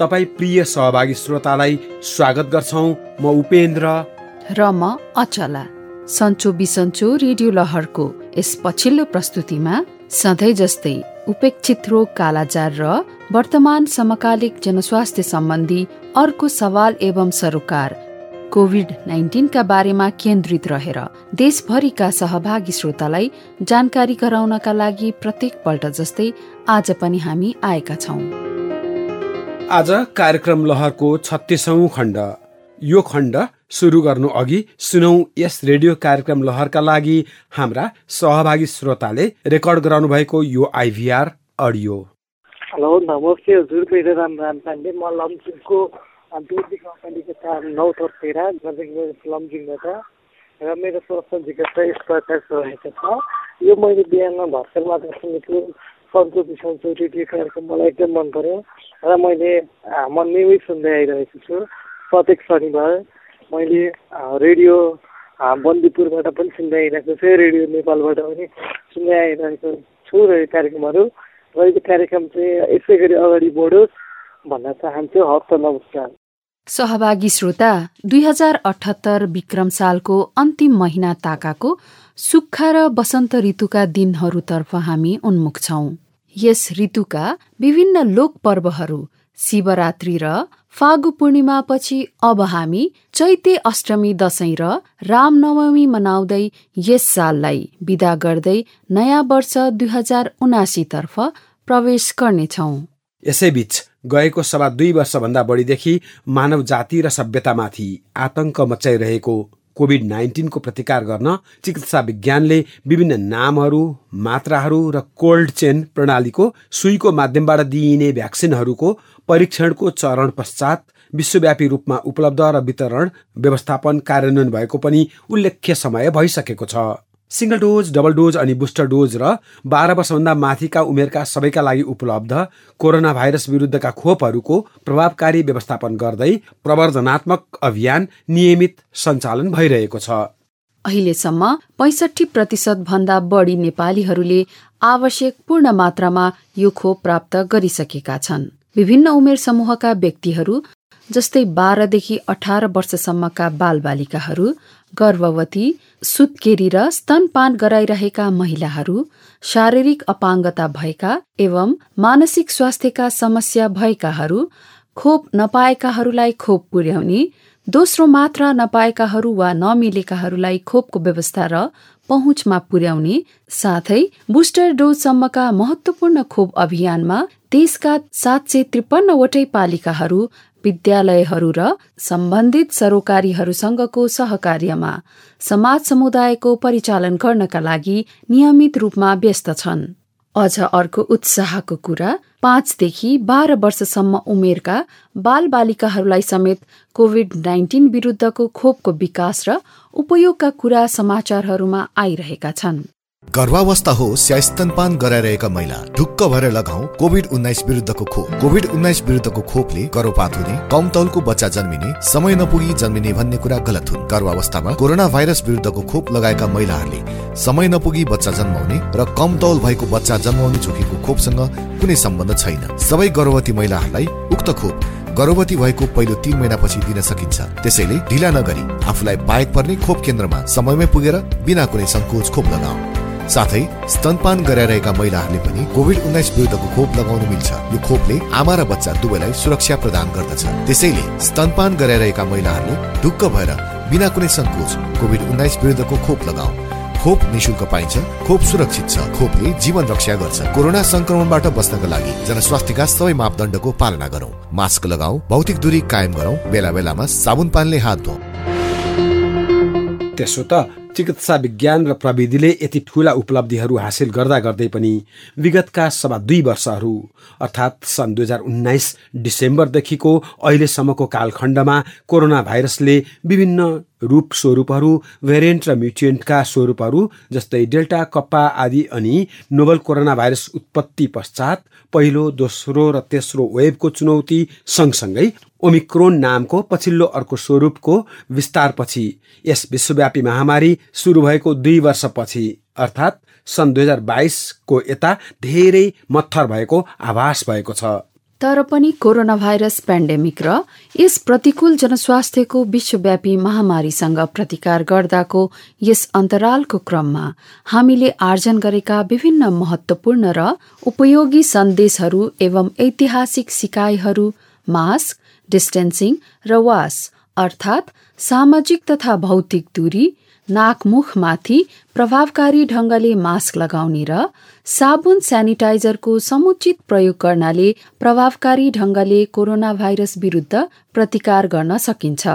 तपाईँ प्रिय सहभागी श्रोतालाई स्वागत गर्छौँ म उपेन्द्र। र म अचला। सन्चो बिसन्चो रेडियो लहरको यस पछिल्लो प्रस्तुतिमा सधैँ जस्तै उपेक्षित रोग कालाजार र वर्तमान समकालिक जनस्वास्थ्य सम्बन्धी अर्को सवाल एवं सरोकार कोभिड नाइन्टिनका बारेमा केन्द्रित रहेर देशभरिका सहभागी श्रोतालाई जानकारी गराउनका लागि प्रत्येक पल्ट जस्तै आज पनि हामी आएका छौँ। आज कार्यक्रम लहरको छत्तिसौँ खण्ड। यो खण्ड सुरु गर्नु अघि सुनौ यस रेडियो कार्यक्रम लहरका लागि हाम्रा सहभागी श्रोताले रेकर्ड गराउनु भएको यो आइभीआर अडियो। हेलो नमस्ते हजुर मेरो राम राम पाण्डे। म लमजुङको दुर्दी कम्पनीको नौ तेह्र लमजुङबाट। र मेरो प्रश्न जिज्ञासा यस प्रकार रहेको छ। यो मैले बिहानमा भर्खर मात्र सुनेको सन्चो बिसन्चो रेडियो कार्यक्रम मलाई एकदम मन पऱ्यो र मैले म न्युज सुन्दै आइरहेको छु। प्रत्येक शनिबार मैले रेडियो बन्दीपुरबाट पनि सुन्दै आइरहेको छु। रेडियो नेपालबाट पनि सुन्दै आइरहेको छु र यो कार्यक्रमहरू। र यो कार्यक्रम चाहिँ यसै गरी अगाडि बढोस् भन्न चाहन्छु। हस्त नमस्कार। सहभागी श्रोता दुई हजार अठहत्तर विक्रम सालको अन्तिम महिना ताकाको सुक्खा र वसन्त ऋतुका दिनहरूतर्फ हामी उन्मुख छौं। यस ऋतुका विभिन्न लोक पर्वहरू शिवरात्रि र फागु पूर्णिमापछि अब हामी चैते अष्टमी दशैं र रामनवमी मनाउँदै यस साललाई विदा गर्दै नयाँ वर्ष दुई हजार उनासीतर्फ प्रवेश गर्नेछौ। यसैबीच गएको सभा दुई वर्षभन्दा बढीदेखि मानव जाति र सभ्यतामाथि आतंक मचाइरहेको कोभिड नाइन्टिनको प्रतिकार गर्न चिकित्सा विज्ञानले विभिन्न नामहरू मात्राहरू र कोल्ड चेन प्रणालीको सुईको माध्यमबाट दिइने भ्याक्सिनहरूको परीक्षणको चरण पश्चात विश्वव्यापी रूपमा उपलब्ध र वितरण व्यवस्थापन कार्यान्वयन भएको पनि उल्लेख्य समय भइसकेको छ। सिङ्गल डोज डबल डोज अनि बुस्टर डोज र बाह्र वर्षभन्दा माथिका उमेरका सबैका लागि उपलब्ध कोरोना भाइरस विरुद्धका खोपहरूको प्रभावकारी व्यवस्थापन गर्दै प्रवर्धनात्मक अभियान नियमित सञ्चालन भइरहेको छ। अहिलेसम्म पैसठी प्रतिशत भन्दा बढी नेपालीहरूले आवश्यक पूर्ण मात्रामा यो खोप प्राप्त गरिसकेका छन्। विभिन्न उमेर समूहका व्यक्तिहरू जस्तै बाह्रदेखि अठार वर्षसम्मका बालबालिकाहरू गर्भवती सुत्केरी र स्तनपान गराइरहेका महिलाहरू शारीरिक अपाङ्गता भएका एवं मानसिक स्वास्थ्यका समस्या भएकाहरू खोप नपाएकाहरूलाई खोप पुर्याउने दोस्रो मात्रा नपाएकाहरू वा नमिलेकाहरूलाई खोपको व्यवस्था र पहुँचमा पुर्याउने साथै बुस्टर डोजसम्मका महत्वपूर्ण खोप अभियानमा देशका सात सय त्रिपन्नवटै पालिकाहरू विद्यालयहरू र सम्बन्धित सरोकारीहरूसँगको सहकार्यमा समाज समुदायको परिचालन गर्नका लागि नियमित रूपमा व्यस्त छन्। अझ अर्को उत्साहको कुरा पाँचदेखि बाह्र वर्षसम्म उमेरका बाल बालिकाहरूलाई समेत कोभिड नाइन्टिन विरुद्धको खोपको विकास र उपयोगका कुरा समाचारहरूमा आइरहेका छन्। गर्भावस्था होस् या स्तनपान गराइरहेका महिला ढुक्क भएर लगाऊ कोभिड उन्नाइस विरुद्धको खोप। कोभिड उन्नाइस विरुद्धको खोपले गर्भपात हुने कम तौलको बच्चा जन्मिने समय नपुगी जन्मिने भन्ने कुरा गलत हुन्। गर्भावस्थामा कोरोना भाइरस विरुद्धको खोप लगाएका महिलाहरूले समय नपुगी बच्चा जन्माउने र कम तौल भएको बच्चा जन्माउने जोखिमको खोपसँग कुनै सम्बन्ध छैन। सबै गर्भवती महिलाहरूलाई उक्त खोप गर्भवती भएको पहिलो तीन महिनापछि दिन सकिन्छ। त्यसैले ढिला नगरी आफूलाई बाहेक पर्ने खोप केन्द्रमा समयमै पुगेर बिना कुनै सङ्कोच खोप लगाऊ। साथै स्तनपान गराइरहेका महिलाहरूले पनि कोभिड उन्नाइस विरुद्धको खोप लगाउनु मिल्छ। यो खोपले आमा र बच्चा दुवैलाई सुरक्षा प्रदान गर्दछ। त्यसैले स्तनपान गराइरहेका महिलाहरूले ढुक्क भएर बिना कुनै सङ्कोच कोभिड उन्नाइस विरुद्धको खोप लगाऊ। खोप निशुल्क पाइन्छ खोप सुरक्षित छ। खोपले जीवन रक्षा गर्छ। कोरोना संक्रमणबाट बच्नका लागि जनस्वास्थ्यका सबै मापदण्डको पालना गरौँ। मास्क लगाऊ भौतिक दूरी कायम गरौँ। बेला बेलामा साबुन पानीले हात धुऊ त्यसो त चिकित्सा विज्ञान र प्रविधिले यति ठूला उपलब्धिहरू हासिल गर्दा गर्दै पनि विगतका सभा दुई वर्षहरू अर्थात् सन् दुई हजार उन्नाइस डिसेम्बरदेखिको अहिलेसम्मको कालखण्डमा कोरोना भाइरसले विभिन्न रूप स्वरूपहरू भेरिएन्ट र म्युटेन्टका स्वरूपहरू जस्तै डेल्टा कप्पा आदि अनि नोबल कोरोना भाइरस उत्पत्ति पश्चात पहिलो दोस्रो र तेस्रो वेबको चुनौती सँगसँगै ओमिक्रोन नामको पछिल्लो अर्को स्वरूपको विस्तारपछि यस विश्वव्यापी महामारी सुरु भएको दुई वर्षपछि अर्थात् सन् दुई हजार बाइसको यता धेरै मत्थर भएको आभास भएको छ। तर पनि कोरोना भाइरस पेन्डेमिक र यस प्रतिकूल जनस्वास्थ्यको विश्वव्यापी महामारीसँग प्रतिकार गर्दाको यस अन्तरालको क्रममा हामीले आर्जन गरेका विभिन्न महत्वपूर्ण र उपयोगी सन्देशहरू एवं ऐतिहासिक सिकाइहरू मास्क डिस्टेन्सिङ र वास अर्थात् सामाजिक तथा भौतिक दूरी नाकमुखमाथि प्रभावकारी ढङ्गले मास्क लगाउने र साबुन सेनिटाइजरको समुचित प्रयोग गर्नाले प्रभावकारी ढङ्गले कोरोना भाइरस विरुद्ध प्रतिकार गर्न सकिन्छ।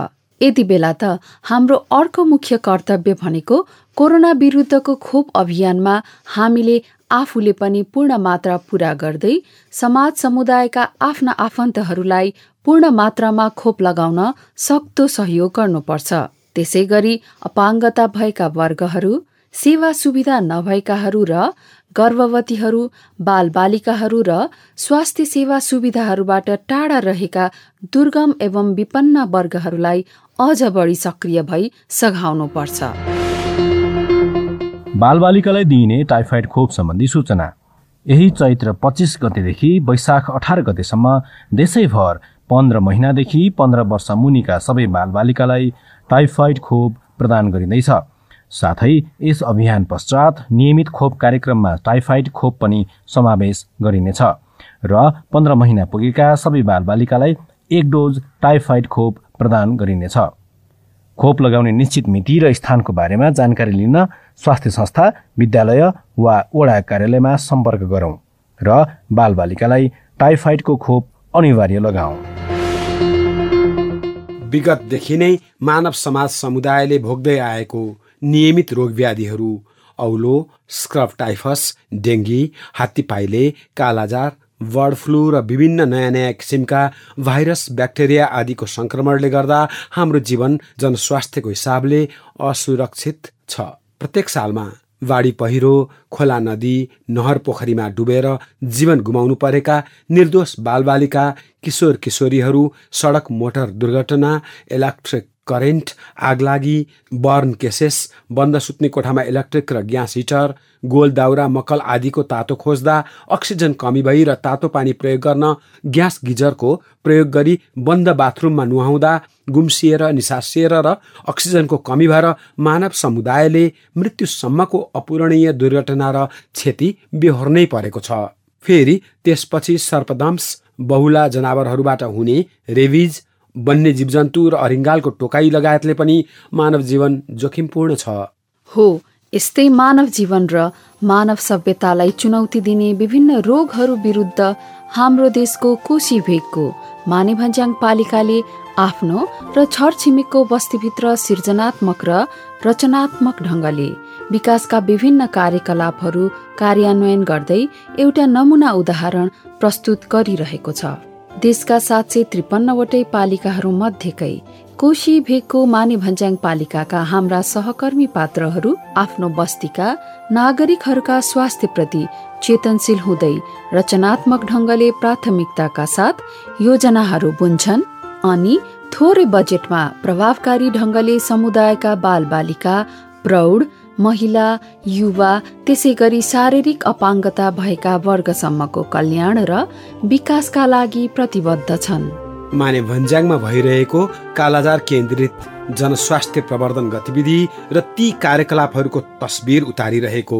यति बेला त हाम्रो अर्को मुख्य कर्तव्य भनेको कोरोना विरुद्धको खोप अभियानमा हामीले आफूले पनि पूर्ण मात्रा पूरा गर्दै समाज समुदायका आफ्ना आफन्तहरूलाई पूर्ण मात्रामा खोप लगाउन सक्दो सहयोग गर्नुपर्छ। त्यसै गरी अपाङ्गता भएका वर्गहरू सेवा सुविधा नभएकाहरू र गर्भवतीहरू बालबालिकाहरू र स्वास्थ्य सेवा सुविधाहरूबाट टाढा रहेका दुर्गम एवं विपन्न वर्गहरूलाई अझ बढी सक्रिय भई सघाउनु पर्छ बालबालिकालाई दिइने टाइफाइड खोप सम्बन्धी सूचना। यही चैत्र पच्चिस गतेदेखि वैशाख अठार गतेसम्म देशैभर पन्ध्र महिनादेखि पन्ध्र वर्ष मुनिका सबै बालबालिकालाई टाइफाइड खोप प्रदान गरिँदैछ। साथै यस अभियान पश्चात नियमित खोप कार्यक्रममा टाइफाइड खोप पनि समावेश गरिनेछ र पन्ध्र महिना पुगेका सबै बालबालिकालाई एक डोज टाइफाइड खोप प्रदान गरिनेछ। खोप लगाउने निश्चित मिति र स्थानको बारेमा जानकारी लिन स्वास्थ्य संस्था विद्यालय वा वडा कार्यालयमा सम्पर्क गरौँ र बालबालिकालाई टाइफाइडको खोप अनिवार्य लगाऊ। विगतदेखि नै मानव समाज समुदायले भोग्दै आएको नियमित रोगव्याधिहरू औलो स्क्रब टाइफस डेङ्गी हात्तीपाइले कालाजार बर्ड फ्लू र विभिन्न नयाँ नयाँ किसिमका भाइरस ब्याक्टेरिया आदिको सङ्क्रमणले गर्दा हाम्रो जीवन जनस्वास्थ्यको हिसाबले असुरक्षित छ। प्रत्येक सालमा बाढी पहिरो खोला नदी नहर पोखरीमा डुबेर जीवन गुमाउनु परेका निर्दोष बालबालिका किशोर किशोरीहरू सडक मोटर दुर्घटना इलेक्ट्रिक करेन्ट आगलागी बर्न केसेस बन्द सुत्ने कोठामा इलेक्ट्रिक र ग्यास हिटर गोल दाउरा मक्कल आदिको तातो खोज्दा अक्सिजन कमी भई र तातो पानी प्रयोग गर्न ग्यास गिजरको प्रयोग गरी बन्द बाथरुममा नुहाउँदा गुम्सिएर निसासिएर र अक्सिजनको कमी भएर मानव समुदायले मृत्युसम्मको अपूरणीय दुर्घटना र क्षति बेहोर्नै परेको छ। फेरि त्यसपछि सर्पदम्स बहुला जनावरहरूबाट हुने रेबिज वन्य जीवजन्तु र अरिङ्गालको टोकाई लगायतले पनि मानव जीवन जोखिमपूर्ण छ। हो यस्तै मानव जीवन र मानव सभ्यतालाई चुनौती दिने विभिन्न रोगहरू विरुद्ध हाम्रो देशको कोशी भेगको मानेभन्ज्याङ पालिकाले आफ्नो र छरछिमेकको बस्तीभित्र सृजनात्मक र रचनात्मक ढङ्गले विकासका विभिन्न कार्यकलापहरू कार्यान्वयन गर्दै एउटा नमुना उदाहरण प्रस्तुत गरिरहेको छ। देशका सात सय त्रिपन्नवटै पालिकाहरू मध्येकै कोशी भेगको माने भन्ज्याङ पालिकाका हाम्रा सहकर्मी पात्रहरू आफ्नो बस्तीका नागरिकहरूका स्वास्थ्यप्रति चेतनशील हुँदै रचनात्मक ढङ्गले प्राथमिकताका साथ योजनाहरू बुन्छन् अनि थोरै बजेटमा प्रभावकारी ढङ्गले समुदायका बालबालिका प्रौढ महिला युवा त्यसै गरी शारीरिक अपाङ्गता भएका वर्गसम्मको कल्याण र विकासका लागि प्रतिबद्ध छन्। माने भन्ज्याङमा भइरहेको कालाजार केन्द्रित जनस्वास्थ्य प्रवर्धन गतिविधि र ती कार्यकलापहरूको तस्बिर उतारिरहेको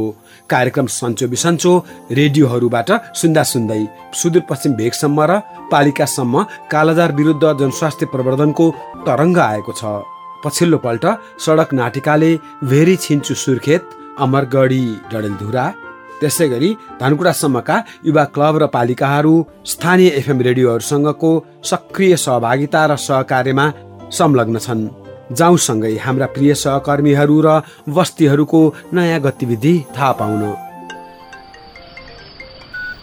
कार्यक्रम सन्चो बिसन्चो रेडियोहरूबाट सुन्दा सुन्दै सुदूरपश्चिम भेगसम्म र पालिकासम्म कालाजार विरुद्ध जनस्वास्थ्य प्रवर्धनको तरङ्ग आएको छ। पछिल्लो पल्ट सडक नाटिकाले भेरी छिन्चु सुर्खेत अमरगढी डडेलधुरा। त्यसै गरी धनकुटासम्मका युवा क्लब र पालिकाहरू स्थानीय एफएम रेडियोहरूसँगको सक्रिय सहभागिता र सहकार्यमा संलग्न छन्। जाउँसँगै हाम्रा प्रिय सहकर्मीहरू र बस्तीहरूको नयाँ गतिविधि थाहा पाउन।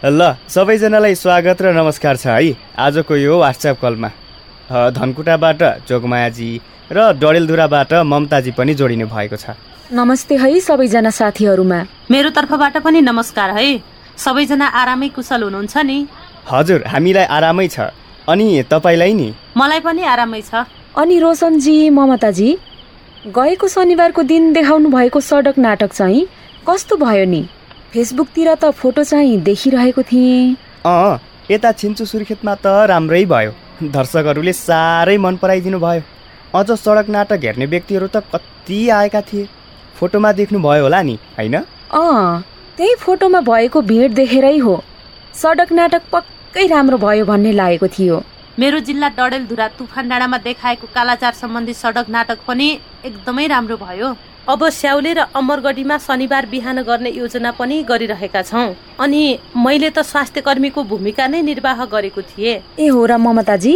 ल सबैजनालाई स्वागत र नमस्कार छ है। आजको यो वाट्सएप कलमा। धनकुटाबाट जोगमायाजी र डडेलधुराबाट ममताजी पनि जोडिनु भएको छ। नमस्ते है सबैजना साथीहरूमा। मेरो तर्फबाट पनि नमस्कार है। सबैजना आरामै कुशल हुनुहुन्छ नि? हजुर हामीलाई आरामै छ। अनि तपाईँलाई नि? मलाई पनि आरामै छ। अनि रोशनजी ममताजी गएको शनिबारको दिन देखाउनु भएको सडक नाटक चाहिँ कस्तो भयो नि? फेसबुकतिर त फोटो चाहिँ देखिरहेको थिएँ। अँ यता छिन्चु सुर्खेतमा त राम्रै भयो। दर्शकहरूले साह्रै मन पराइदिनु भयो। अझ सडक नाटक हेर्ने व्यक्तिहरू त कति आएका थिए। फोटोमा देख्नुभयो होला नि होइन? अँ त्यही फोटोमा भएको भिड देखेरै हो। सडक नाटक पक्कै राम्रो भयो भन्ने लागेको थियो। मेरो जिल्ला डडेलधुरा तुफान डाँडामा देखाएको कालाचार सम्बन्धी सडक नाटक पनि एकदमै राम्रो भयो। अब स्याउले र अमरगढीमा शनिबार बिहान गर्ने योजना पनि गरिरहेका छौँ। अनि मैले त स्वास्थ्य कर्मीको भूमिका नै निर्वाह गरेको थिएँ। ए हो र ममताजी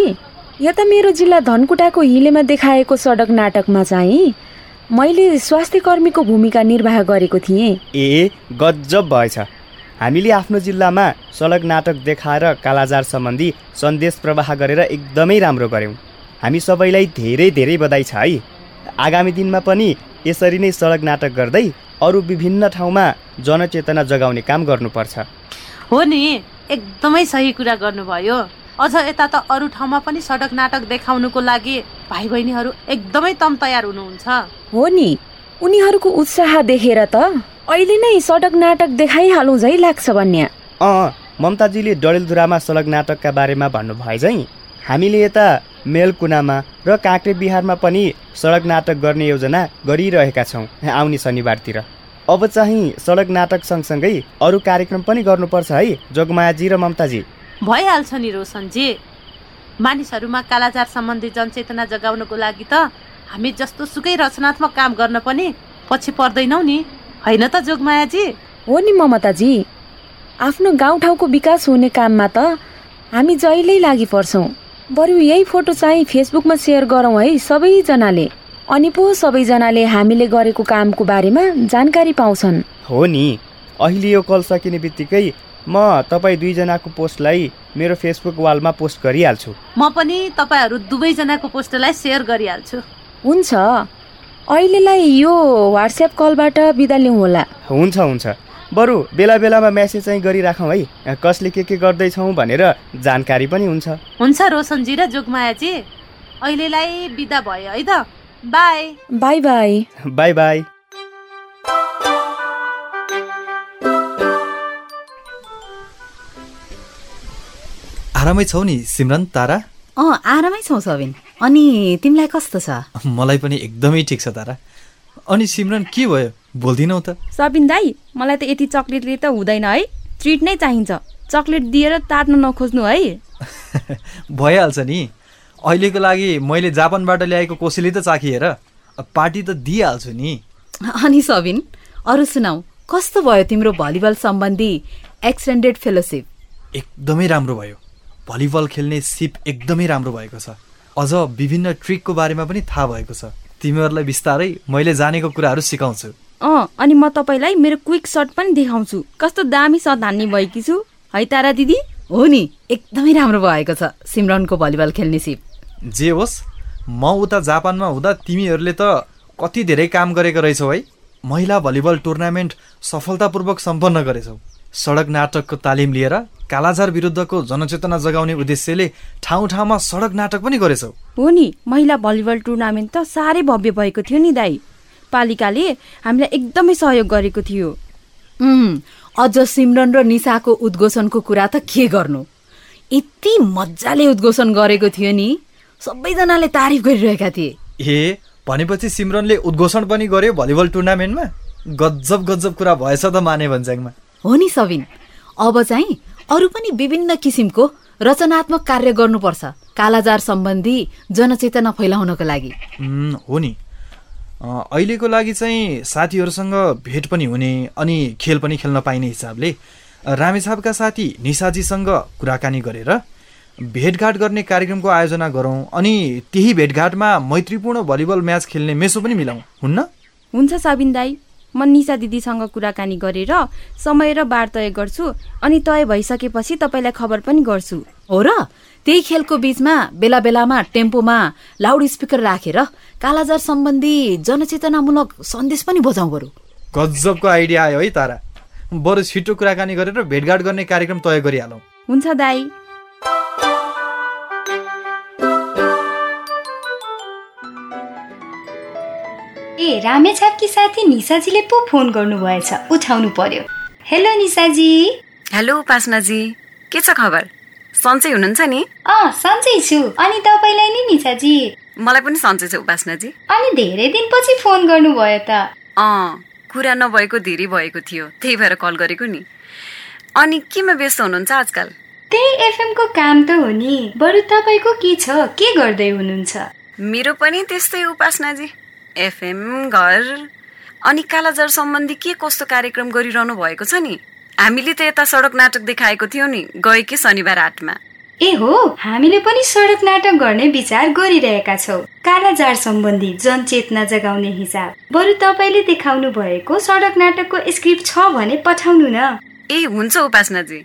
यता मेरो जिल्ला धनकुटाको हिलेमा देखाएको सडक नाटकमा चाहिँ मैले स्वास्थ्य कर्मीको भूमिका निर्वाह गरेको थिएँ। ए गजब भएछ। हामीले आफ्नो जिल्लामा सडक नाटक देखाएर कालाजार सम्बन्धी सन्देश प्रवाह गरेर एकदमै राम्रो गऱ्यौँ। हामी सबैलाई धेरै धेरै बधाई छ है। आगामी दिनमा पनि यसरी नै सडक नाटक गर्दै अरू विभिन्न ठाउँमा जनचेतना जगाउने काम गर्नुपर्छ। हो नि एकदमै सही कुरा गर्नुभयो। अझ यता त अरू ठाउँमा पनि सडक नाटक देखाउनुको लागि भाइ बहिनीहरू एकदमै तम तयार हुनुहुन्छ। हो नि। उनीहरूको उत्साह देखेर त अहिले नै सडक नाटक देखाइहालौँ झै लाग्छ भन्ने। अँ ममताजीले डडेलधुरामा सडक नाटकका बारेमा भन्नुभए चाहिँ हामीले यता मेलकुनामा र काँक्रे बिहारमा पनि सडक नाटक गर्ने योजना गरिरहेका छौँ आउने शनिबारतिर। अब चाहिँ सडक नाटक सँगसँगै अरू कार्यक्रम पनि गर्नुपर्छ है जोगमायाजी र ममताजी। भइहाल्छ नि रोशनजी। मानिसहरूमा कालाजार सम्बन्धी जनचेतना जगाउनको लागि त हामी जस्तो सुकै रचनात्मक काम गर्न पनि पछि पर्दैनौ नि। होइन त जोगमायाजी? हो नि ममताजी। आफ्नो गाउँठाउँको विकास हुने काममा त हामी जहिल्यै लागि पर्छौँ। बरु यही फोटो चाहिँ फेसबुकमा सेयर गरौँ है सबैजनाले। अनि पो सबैजनाले हामीले गरेको कामको बारेमा जानकारी पाउँछन्। हो नि। अहिले यो कल सकिने बित्तिकै म तपाईँ दुईजनाको पोस्टलाई मेरो फेसबुक वालमा पोस्ट गरिहाल्छु। म पनि तपाईँहरू दुवैजनाको पोस्टलाई सेयर गरिहाल्छु। हुन्छ। अहिलेलाई यो वाट्सएप कलबाट बिदा लिउँ होला हुन्छ हुन्छ। बरु बेला बेलामा म्यासेज चाहिँ गरिराखौँ है। कसले के के गर्दैछौँ भनेर जानकारी पनि हुन्छ। हुन्छ रोशनजी र जोगमायाजी। अहिलेलाई बिदा भयो है त। Bye. Bye bye. Bye bye. आरामै छौ नि सिमरन तारा? अँ आरामै छौ सबिन। अनि तिमीलाई कस्तो छ? मलाई पनि एकदमै ठिक छ तारा। अनि सिमरन के भयो? बोल्दिनौ त। सबिन दाई मलाई त यति चक्लेटले त हुँदैन है। ट्रिट नै चाहिन्छ। चक्लेट दिएर तार्न नखोज्नु है। भइहाल्छ नि। अहिलेको लागि मैले जापानबाट ल्याएको कोसेली त चाखिएर पार्टी त दिइहाल्छु नि। अनि सबिन अरू सुनाऊ कस्तो भयो तिम्रो भलिबल सम्बन्धी एक्सटेन्डेड फेलोसिप? एकदमै राम्रो भयो। भलिबल खेल्ने सिप एकदमै राम्रो भएको छ। अझ विभिन्न ट्रिकको बारेमा पनि थाहा भएको छ। तिमीहरूलाई बिस्तारै मैले जानेको कुराहरू सिकाउँछु। अँ अनि म तपाईँलाई मेरो क्विक सर्ट पनि देखाउँछु। कस्तो दामी सर्ट हान्ने भएकी छु? है तारा दिदी? हो नि एकदमै राम्रो भएको छ सिमरनको भलिबल खेल्ने सिप। जे होस् म उता जापानमा हुँदा तिमीहरूले त कति धेरै काम गरेको रहेछौ है। महिला भलिबल टुर्नामेन्ट सफलतापूर्वक सम्पन्न गरेछौ। सडक नाटकको तालिम लिएर कालाजार विरुद्धको जनचेतना जगाउने उद्देश्यले ठाउँ ठाउँमा सडक नाटक पनि गरेछौ। हो नि महिला भलिबल टुर्नामेन्ट त साह्रै भव्य भएको थियो नि दाई। पालिकाले हामीलाई एकदमै सहयोग गरेको थियो। अझ सिमरन र निसाको उद्घोषणको कुरा त के गर्नु? यति मजाले उद्घोषण गरेको थियो नि। सबैजनाले तारिफ गरिरहेका थिए। ए भनेपछि सिमरनले उद्घोषण पनि गर्यो भलिबल टुर्नामेन्टमा? गजब गजब कुरा भएछ त माने भन्ज्याङमा। हो नि सबिन अब चाहिँ अरू पनि विभिन्न किसिमको रचनात्मक कार्य गर्नुपर्छ कालाजार सम्बन्धी जनचेतना फैलाउनको लागि। हो नि। अ, अहिलेको लागि चाहिँ साथीहरूसँग भेट पनि हुने अनि खेल पनि खेल्न पाइने हिसाबले रामेछापका साथी निसाजीसँग कुराकानी गरेर भेटघाट गर्ने कार्यक्रमको आयोजना गरौँ अनि त्यही भेटघाटमा मैत्रीपूर्ण भलिबल म्याच खेल्ने मेसो पनि मिलाउँ हुन्न? हुन्छ साबिन दाई। म निसा दिदीसँग कुराकानी गरेर समय र बार तय गर्छु अनि तय भइसकेपछि तपाईँलाई खबर पनि गर्छु। हो र? त्यही खेलको बीचमा बेला बेलामा टेम्पोमा लाउड स्पिकर राखेर कालाजार सम्बन्धी जनचेतनामूलक सन्देश पनि बजाउँ बरु। गजबको आइडिया आयो है तारा। बरु छिटो कुराकानी गरेर भेटघाट गर्ने कार्यक्रम तय गरिहालौँ। हुन्छ दाई। ए रामेछापकी साथी निसाजीले पो फोन गर्नुभएछ। उठाउनु पर्यो। हेलो निसाजी। हेलो उपासनाजी के छ खबर? सन्चै हुनुहुन्छ नि? अँ सन्चै छु। अनि तपाईँलाई नि निसाजी? मलाई पनि सन्चै छ उपासनाजी। अनि धेरै दिनपछि फोन गर्नुभयो त। अँ कुरा नभएको धेरै भएको थियो। त्यही भएर कल गरेको नि। अनि केमा व्यस्त हुनुहुन्छ आजकल? त्यही एफएमको काम त हो नि। बरु तपाईँको के छ? के गर्दै हुनुहुन्छ? मेरो पनि त्यस्तै उपासनाजी। एफएम घर। अनि कालाजार सम्बन्धी के कस्तो कार्यक्रम गरिरहनु भएको छ नि? हामीले त यता सडक नाटक देखाएको थियौँ नि गएकै शनिबार हाटमा ए हो हामीले पनि सडक नाटक गर्ने विचार गरिरहेका छौँ। कालाजार सम्बन्धी जनचेतना जगाउने हिसाब। बरु तपाईँले देखाउनु भएको सडक नाटकको स्क्रिप्ट छ भने पठाउनु न। ए हुन्छ उपासनाजी।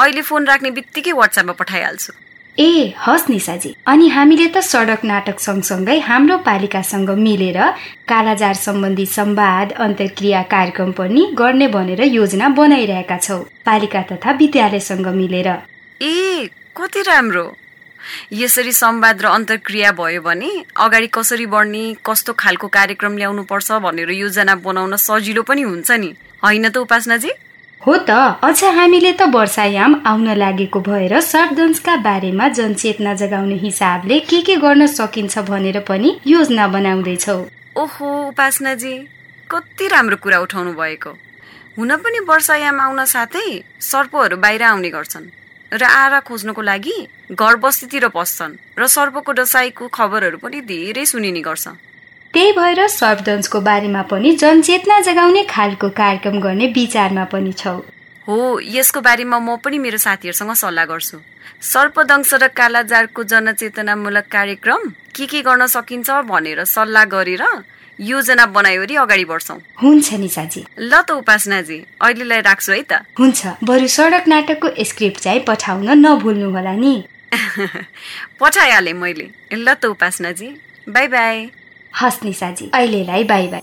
अहिले फोन राख्ने बित्तिकै वाट्सएपमा पठाइहाल्छु। ए हस् निसाजी। अनि हामीले त सडक नाटक सँगसँगै हाम्रो पालिकासँग मिलेर कालाजार सम्बन्धी संवाद अन्तर्क्रिया कार्यक्रम पनि गर्ने भनेर योजना बनाइरहेका छौँ। पालिका तथा विद्यालयसँग मिलेर। ए कति राम्रो। यसरी संवाद र अन्तर्क्रिया भयो भने अगाडि कसरी बढ्ने कस्तो खालको कार्यक्रम ल्याउनु पर्छ भनेर योजना बनाउन सजिलो पनि हुन्छ नि। होइन त उपासनाजी? हो त अझ हामीले त वर्षायाम आउन लागेको भएर सर्पदंशका बारेमा जनचेतना जगाउने हिसाबले के के गर्न सकिन्छ भनेर पनि योजना बनाउँदैछौ। ओहो उपासनाजी कति राम्रो कुरा उठाउनु भएको। हुन पनि वर्षायाम आउन साथै सर्पहरू बाहिर आउने गर्छन् र आरा खोज्नको लागि घर बस्तीतिर पस्छन् र सर्पको डसाईको खबरहरू पनि धेरै सुनिने गर्छ। त्यही भएर सर्पदंशको बारेमा पनि जनचेतना जगाउने खालको कार्यक्रम गर्ने विचारमा पनि छौ। हो यसको बारेमा म पनि मेरो साथीहरूसँग सल्लाह गर्छु। सर्पदंश र कालाजारको जनचेतनामूलक कार्यक्रम के के गर्न सकिन्छ भनेर सल्लाह गरेर योजना बनायोरी अगाडि बढ्छौँ। हुन्छ निसाजी। ल त उपासनाजी अहिलेलाई राख्छु है त। हुन्छ बरु सडक नाटकको स्क्रिप्ट चाहिँ पठाउन नभुल्नु होला नि। पठाइहालेँ मैले। ल त उपासनाजी बाई बाई। हस् निसाजी। अहिलेलाई बाई बाई।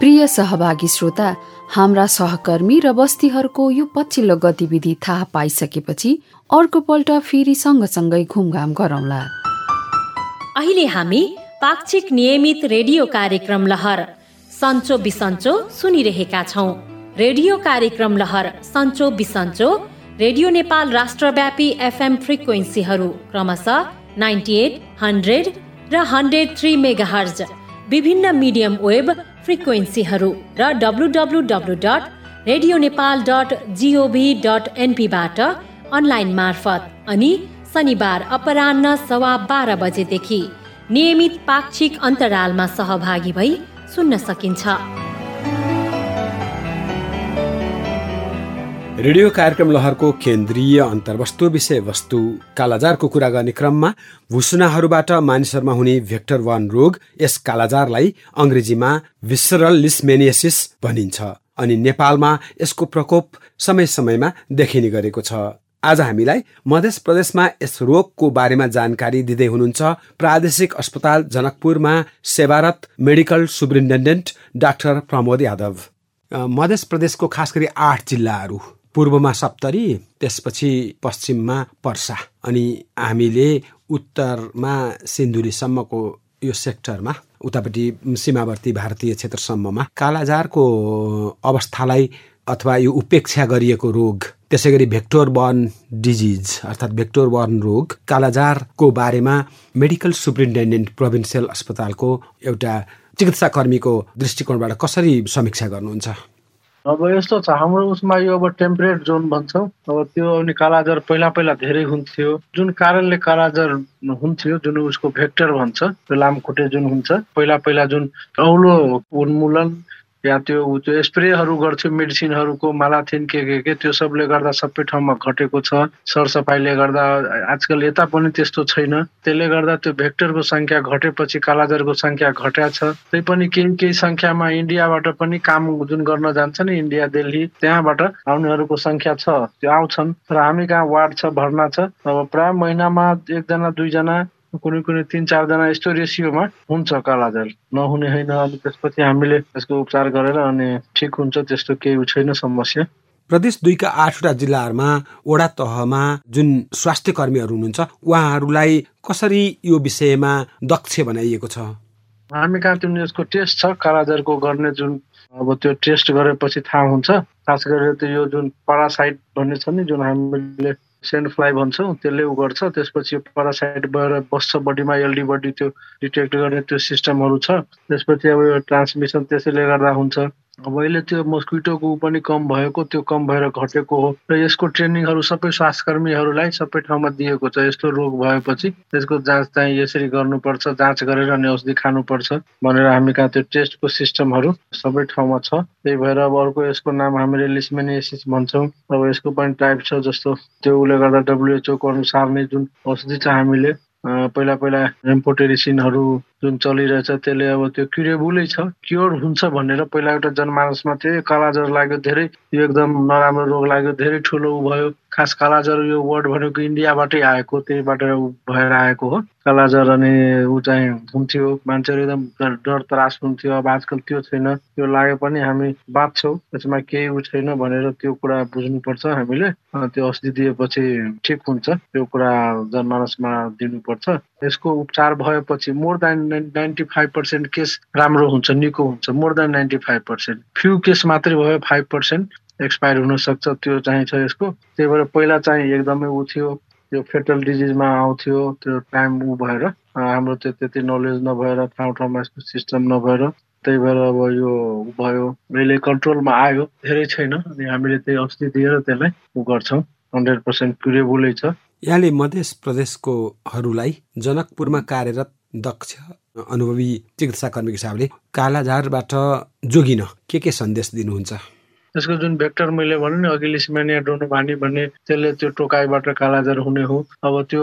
प्रिय सहभागी श्रोता हाम्रा सहकर्मी र बस्तीहरूको यो पछिल्लो गतिविधि थाहा पाइसकेपछि अर्को पल्ट फेरि सँगसँगै घुमघाम गरौँला। अहिले हामी पाक्षिक नियमित रेडियो कार्यक्रम लहर सन्चो बिसन्चो सुनिरहेका छौँ। रेडियो कार्यक्रम लहर सन्चो बिसन्चो रेडियो नेपाल राष्ट्रव्यापी एफएम फ्रिक्वेन्सीहरू क्रमशः नाइन्टी एट हन्ड्रेड र हन्ड्रेड थ्री मेगाहर्ज। विभिन्न मिडियम वेब फ्रिक्वेन्सीहरू र W W W dot radio Nepal dot gov dot एनपीबाट अनलाइन मार्फत अनि शनिबार अपरान्न सवा बाह्र बजेदेखि नियमित पाक्षिक अन्तरालमा सहभागी भई सुन्न सकिन्छ। रेडियो कार्यक्रम लहरको केन्द्रीय अन्तर्वस्तु विषयवस्तु कालाजारको कुरा गर्ने क्रममा भुसुनाहरूबाट मानिसहरूमा हुने भेक्टर वान रोग यस कालाजारलाई अङ्ग्रेजीमा विसरल लिस्मेनियसिस भनिन्छ अनि नेपालमा यसको प्रकोप समय समयमा देखिने गरेको छ। आज हामीलाई मध्य प्रदेशमा यस रोगको बारेमा जानकारी दिँदै हुनुहुन्छ प्रादेशिक अस्पताल जनकपुरमा सेवारत medical superintendent doctor Pramod Yadav. मध्य प्रदेशको खास गरी आठ जिल्लाहरू। पूर्वमा सप्तरी त्यसपछि पश्चिममा पर्सा अनि हामीले उत्तरमा सिन्धुलीसम्मको यो सेक्टरमा उतापट्टि सीमावर्ती भारतीय क्षेत्रसम्ममा कालाजारको अवस्थालाई अथवा यो उपेक्षा गरिएको रोग त्यसै गरी भेक्टोर बर्न डिजिज अर्थात् भेक्टोर बर्न रोग कालाजारको बारेमा मेडिकल सुप्रिन्टेन्डेन्ट प्रोभिन्सियल अस्पतालको एउटा चिकित्सा कर्मीको दृष्टिकोणबाट कसरी समीक्षा गर्नुहुन्छ? अब यस्तो छ हाम्रो उसमा यो अब टेम्परेट जोन भन्छौँ। अब त्यो अनि कालाजार पहिला पहिला धेरै हुन्थ्यो। जुन कारणले कालाजार हुन्थ्यो जुन उसको भेक्टर भन्छ त्यो लामखुट्टे जुन हुन्छ पहिला पहिला जुन औलो उन्मूलन या त्यो त्यो स्प्रेहरू गर्थ्यो मेडिसिनहरूको मालाथिन के के के त्यो सबले गर्दा सबै ठाउँमा घटेको छ। सरसफाइले गर्दा आजकल यता पनि त्यस्तो छैन। त्यसले गर्दा त्यो भेक्टरको सङ्ख्या घटेपछि कालाजारको सङ्ख्या घट्या छ। त्यही पनि केही केही सङ्ख्यामा इन्डियाबाट पनि काम जुन गर्न जान्छ नि इन्डिया दिल्ली त्यहाँबाट आउनेहरूको सङ्ख्या छ त्यो आउँछन्। र हामी कहाँ वार्ड छ भर्ना छ। अब प्राय महिनामा एकजना दुईजना कुनै कुनै तिन चारजना यस्तो रेसियोमा हुन्छ कालाजार नहुने होइन अनि त्यसपछि हामीले त्यसको उपचार गरेर अनि ठिक हुन्छ त्यस्तो केही छैन समस्या। प्रदेश दुईका आठवटा जिल्लाहरूमा वडा तहमा जुन स्वास्थ्य कर्मीहरू हुनुहुन्छ उहाँहरूलाई कसरी यो विषयमा दक्ष बनाइएको छ? हामी कहाँ त्यो यसको टेस्ट छ? कालाजारको गर्ने जुन अब त्यो टेस्ट गरेपछि थाहा हुन्छ। खास गरेर त्यो यो जुन पारासाइट भन्ने छ नि जुन हामीले सेन्ड फ्लाइ भन्छौँ त्यसले उ गर्छ। त्यसपछि पारासाइट भएर बस्छ बडीमा एलडी बडी त्यो डिटेक्ट गर्ने त्यो सिस्टमहरू छ। त्यसपछि अब यो ट्रान्समिसन त्यसैले गर्दा हुन्छ। अब अहिले त्यो मस्किटोको पनि कम भएको त्यो कम भएर घटेको हो। र यसको ट्रेनिङहरू सबै स्वास्थ्य कर्मीहरूलाई सबै ठाउँमा दिएको छ। यस्तो रोग भएपछि त्यसको जाँच चाहिँ यसरी गर्नुपर्छ जाँच गरेर अनि औषधि खानुपर्छ भनेर हामी कहाँ त्यो टेस्टको सिस्टमहरू सबै ठाउँमा छ। त्यही भएर अब अर्को यसको नाम हामीले लिस्मेनिएसिस भन्छौँ। अब यसको पनि टाइप छ जस्तो। त्यो उसले गर्दा डब्लुएचओको अनुसार नै जुन औषधि छ हामीले पहिला पहिला एम्पोटेरिसिनहरू जुन चलिरहेछ त्यसले अब त्यो क्युरेबुलै छ क्योर हुन्छ भनेर पहिला एउटा जनमानसमा थियो कालाजर लाग्यो धेरै यो एकदम नराम्रो रोग लाग्यो धेरै ठुलो ऊ भयो। खास कालाजर यो वर्ड भनेको इन्डियाबाटै आएको त्यहीबाट भएर आएको हो। कालाजर अनि ऊ चाहिँ हुन्थ्यो मान्छेहरू एकदम डर त्रास हुन्थ्यो। अब आजकल त्यो छैन त्यो लाग्यो पनि हामी बाँच्छौँ त्यसमा केही ऊ छैन भनेर त्यो कुरा बुझ्नुपर्छ हामीले। त्यो औषधि दिएपछि ठिक हुन्छ त्यो कुरा जनमानसमा दिनुपर्छ। यसको उपचार भएपछि more than ninety five percent case राम्रो हुन्छ निको हुन्छ। More than ninety five percent few case मात्रै भयो फाइभ पर्सेन्ट एक्सपायर हुनसक्छ त्यो चाहिँ छ यसको। त्यही भएर पहिला चाहिँ एकदमै ऊ थियो त्यो फेटल डिजिजमा आउँथ्यो त्यो टाइम ऊ भएर हाम्रो त्यो त्यति नलेज नभएर ठाउँ ठाउँमा यस्तो सिस्टम नभएर त्यही भएर अब यो भयो। अहिले कन्ट्रोलमा आयो धेरै छैन अनि हामीले त्यही औषधि दिएर त्यसलाई ऊ गर्छौँ। हन्ड्रेड पर्सेन्ट क्युरेबुलै छ। यहाँले मध्य प्रदेशकोहरूलाई जनकपुरमा कार्यरत दक्ष अनुभवी चिकित्सा कर्मीको हिसाबले कालाजारबाट जोगिन के के सन्देश दिनुहुन्छ? त्यसको जुन भेक्टर मैले भने नि अघि लिस्मेनिया डोनोभानी भन्ने त्यसले त्यो टोकाइबाट कालाजार हुने हो। अब त्यो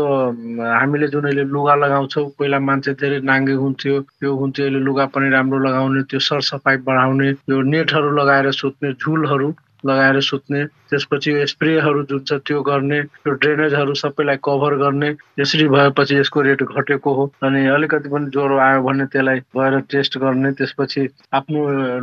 हामीले जुन अहिले लुगा लगाउँछौँ पहिला मान्छे धेरै नाङ्गे हुन्थ्यो त्यो हुन्थ्यो अहिले लुगा पनि राम्रो लगाउने त्यो सरसफाइ बढाउने त्यो नेटहरू लगाएर सुत्ने झुलहरू। लगाएर सुत्ने त्यसपछि स्प्रेहरू जुन छ त्यो गर्ने त्यो ड्रेनेजहरू सबैलाई कभर गर्ने यसरी भएपछि यसको रेट घटेको हो। अनि अलिकति पनि ज्वरो आयो भने त्यसलाई गएर टेस्ट गर्ने त्यसपछि आफ्नो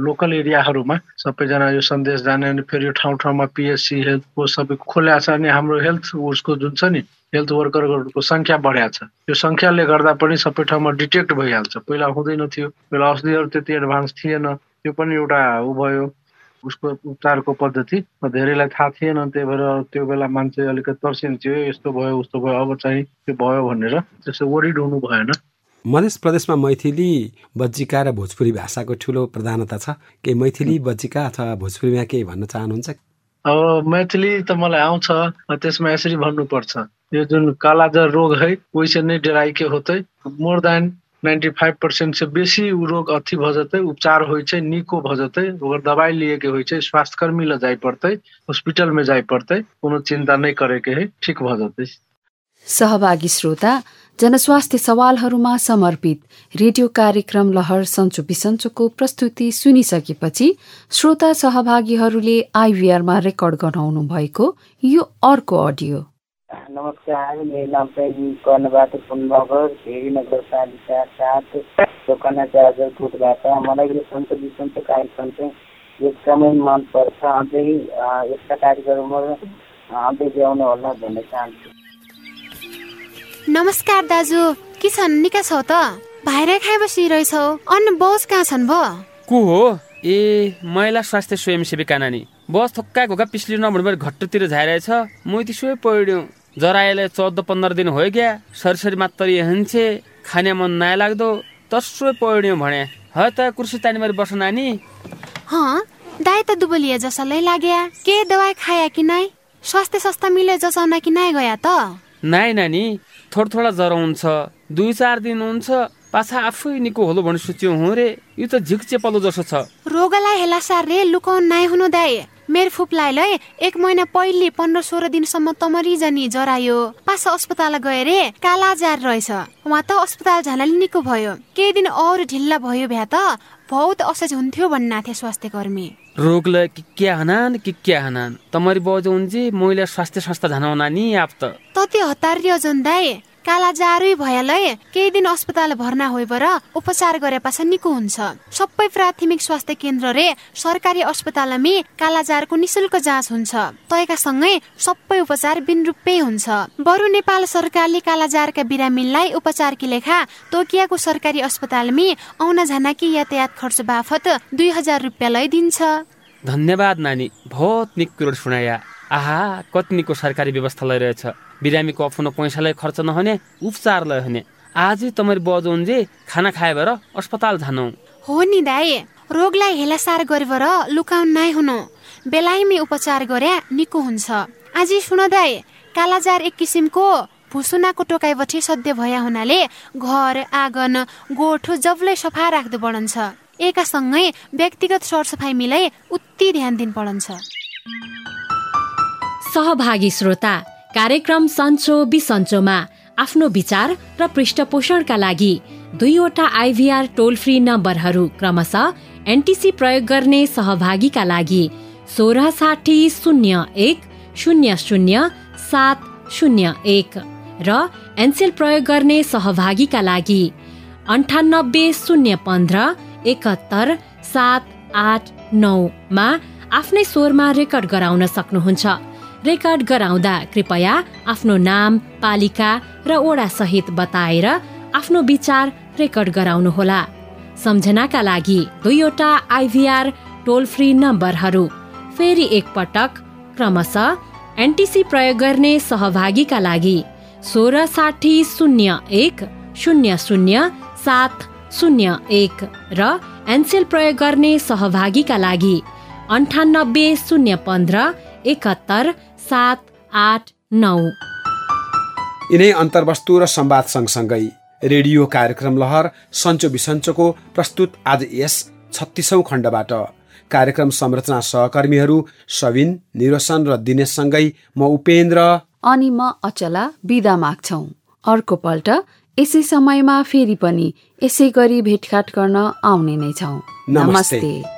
लोकल एरियाहरूमा सबैजना यो सन्देश जाने अनि फेरि ठाउँ ठाउँमा पिएचसी हेल्थको सबै खोल्या छ अनि हाम्रो हेल्थ उसको जुन छ नि हेल्थ वर्करहरूको सङ्ख्या बढ्या छ। त्यो सङ्ख्याले गर्दा पनि सबै ठाउँमा डिटेक्ट भइहाल्छ। पहिला हुँदैन थियो। पहिला औषधिहरू त्यति एडभान्स थिएन। त्यो पनि एउटा ऊ भयो। उसको उपचारको पद्धति धेरैलाई थाहा थिएन त्यही भएर त्यो बेला मान्छे अलिकति तर्सिन्थ्यो यस्तो भयो उस्तो भयो अब चाहिँ त्यो भयो भनेर त्यसो वरिड हुनु भएन। मध्य प्रदेशमा मैथिली बज्जिका र भोजपुरी भाषाको ठुलो प्रधानता छ। केही मैथिली बज्जिका अथवा भोजपुरीमा केही भन्न चाहनुहुन्छ? अब मैथिली त मलाई आउँछ त्यसमा यसरी भन्नुपर्छ। यो जुन कालाजार रोग है वैसे नै डेराइ के होतै। More than ninety five percent से बेसी रोग अथी भ जेतै उपचार होइ छै निको भ जेतै ओकर दबाई लिए के होइ छै स्वास्थ्य कर्मी जाय पड़तै हॉस्पिटल में जाय पड़तै कोनो चिन्ता नै करे के है ठीक भ जेतै। सहभागी श्रोता जनस्वास्थ्य सवालहरूमा समर्पित रेडियो कार्यक्रम लहर सन्चो बिसन्चोको प्रस्तुति सुनिसकेपछि श्रोता सहभागीहरूले आइभीआरमा रेकर्ड गराउनु भएको यो अर्को अडियो। नमस्कार मेरो नाम चाहिँ कर्णबाट पुनगर भेरी नगरपालिका साथ दोकान चार्जरकोटबाट मलाई यो सन्त विसन्त कार्यक्रम चाहिँ एकदमै मनपर्छ। अझै यस्ता कार्यक्रमहरू अझै ल्याउनु होला भन्न चाहन्छु। नमस्कार दाजु के छन्? निका छौ त? भाइर खाइ बसिरहेछौ अन्य बस कहाँ छन् भो? को हो? ए महिला स्वास्थ्य स्वयंसेविका नानी। बस थोक्का घोका पिछली नभन्दा घट्टतिर झाइरहेछ। म त्यसो पढ्यौँ जराएले चौध पन्ध्र दिन हो क्या सरसरी मात्र हन्छे खाने मन नयाँ लाग्दो तसो पढ्यौँ भने। ह त कुर्सी तानीबारी बस नानी। हँ दाइ त दुबलिए जसलाई लाग्या। के दवाई खाया कि नाइ? स्वास्थ्य सस्ता मिले जसाउन कि नाइ गया त? नाइ नानी थोडा थोडा ज्वरो हुन्छ। दुई चार दिन हुन्छ। पाछा आफै निको होलो भने सोच्यो हो रे। यो त झिक चेपलो जसो छ। रोगलाई हेला सारले लुकाउन नाइ हुनु दाइ। मेरो फुपलाई लै एक महिना पहिले पन्ध्र सोह्र दिनसम्म तमरी जानी जरायो। पास अस्पताल गए रे काला जार रहेछ। उहाँ त अस्पताल झानाले निको भयो। केही दिन अरू ढिल्ला भयो भ्या त बहुत असहज हुन्थ्यो भन्ना थिए स्वास्थ्य कर्मी रोगलाई कि क्या हनान कि क्या हनान? तमरी बजो मैले स्वास्थ्य संस्था झानाउना नि आप त। तति हतारियो काला जारै भयालै केही दिन अस्पताल भर्ना होइबर उपचार गरे पाछ निको हुन्छ। सबै प्राथमिक स्वास्थ्य केन्द्र रे सरकारी अस्पतालमी कालाजारको निशुल्क जाँच हुन्छ। तयका सँगै सबै उपचार बिन रुपै हुन्छ। बरु नेपाल सरकारले कालाजारका बिरामीलाई उपचारकी लेखा तोकियाको सरकारी अस्पतालमी आउन झानाकी यातायात खर्च बाफत दुई हजार रुपियाँ लै दिन्छ धन्यवाद नानी बहुत निक कुरो सुनाया। आहा कति सरकारी व्यवस्था लैरहेछ। बिरामीको अफुनो पैसालाई खर्च नहुने उपचारलाई हुने। आजै तपाईँ बजो जे खाना खाए भएर अस्पताल जानु। हो नि दाई रोगलाई हेलासार गरेर लुकाउन नाइ हुनु। बेलायमी उपचार गरे निको हुन्छ। आज सुन दाई कालाजार एक किसिमको भुसुनाको टोकाइबटी सध्य भया हुनाले घर आँगन गोठो जबलै सफा राख्दो पढन्छ एकासँगै व्यक्तिगत सरसफाइ मिलाई उति ध्यान दिन पढन्छ सहभागी श्रोता कार्यक्रम सन्चो बिसन्चोमा आफ्नो विचार र पृष्ठपोषणका लागि दुईवटा आइभीआर टोल फ्री नम्बरहरू क्रमशः एनटिसी प्रयोग गर्ने सहभागीका लागि सोह्र साठी शून्य एक शून्य शून्य सात शून्य एक र एनसेल प्रयोग गर्ने सहभागीका लागि अन्ठानब्बे शून्य पन्ध्र एकहत्तर सात आठ नौमा आफ्नै स्वरमा रेकर्ड गराउन सक्नुहुन्छ। रेकर्ड गराउँदा कृपया आफ्नो नाम पालिका र ओडा सहित बताएर आफ्नो विचार रेकर्ड गराउनुहोला। सम्झनाका लागि दुईवटा आइभीआर टोल फ्री नम्बरहरू फेरि एकपटक क्रमशः एनटिसी प्रयोग गर्ने सहभागीका लागि सोह्र साठी शून्य एक शून्य शून्य सात शून्य एक र एनसेल प्रयोग गर्ने सहभागीका लागि अन्ठानब्बे शून्य पन्ध्र एकहत्तर सात आठ नौ। यिनै अन्तर्वस्तु र संवाद सँगसँगै रेडियो कार्यक्रम लहर सन्चो बिसन्चोको प्रस्तुत आज यस छत्तिसौँ खण्डबाट। कार्यक्रम संरचना सहकर्मीहरू सविन निरोसन र दिनेशसँगै म उपेन्द्र। अनि म अचला बिदा माग्छौ। अर्को पल्ट यसै समयमा फेरि पनि यसै गरी भेटघाट गर्न आउने नै छौ। नमस्ते, नमस्ते।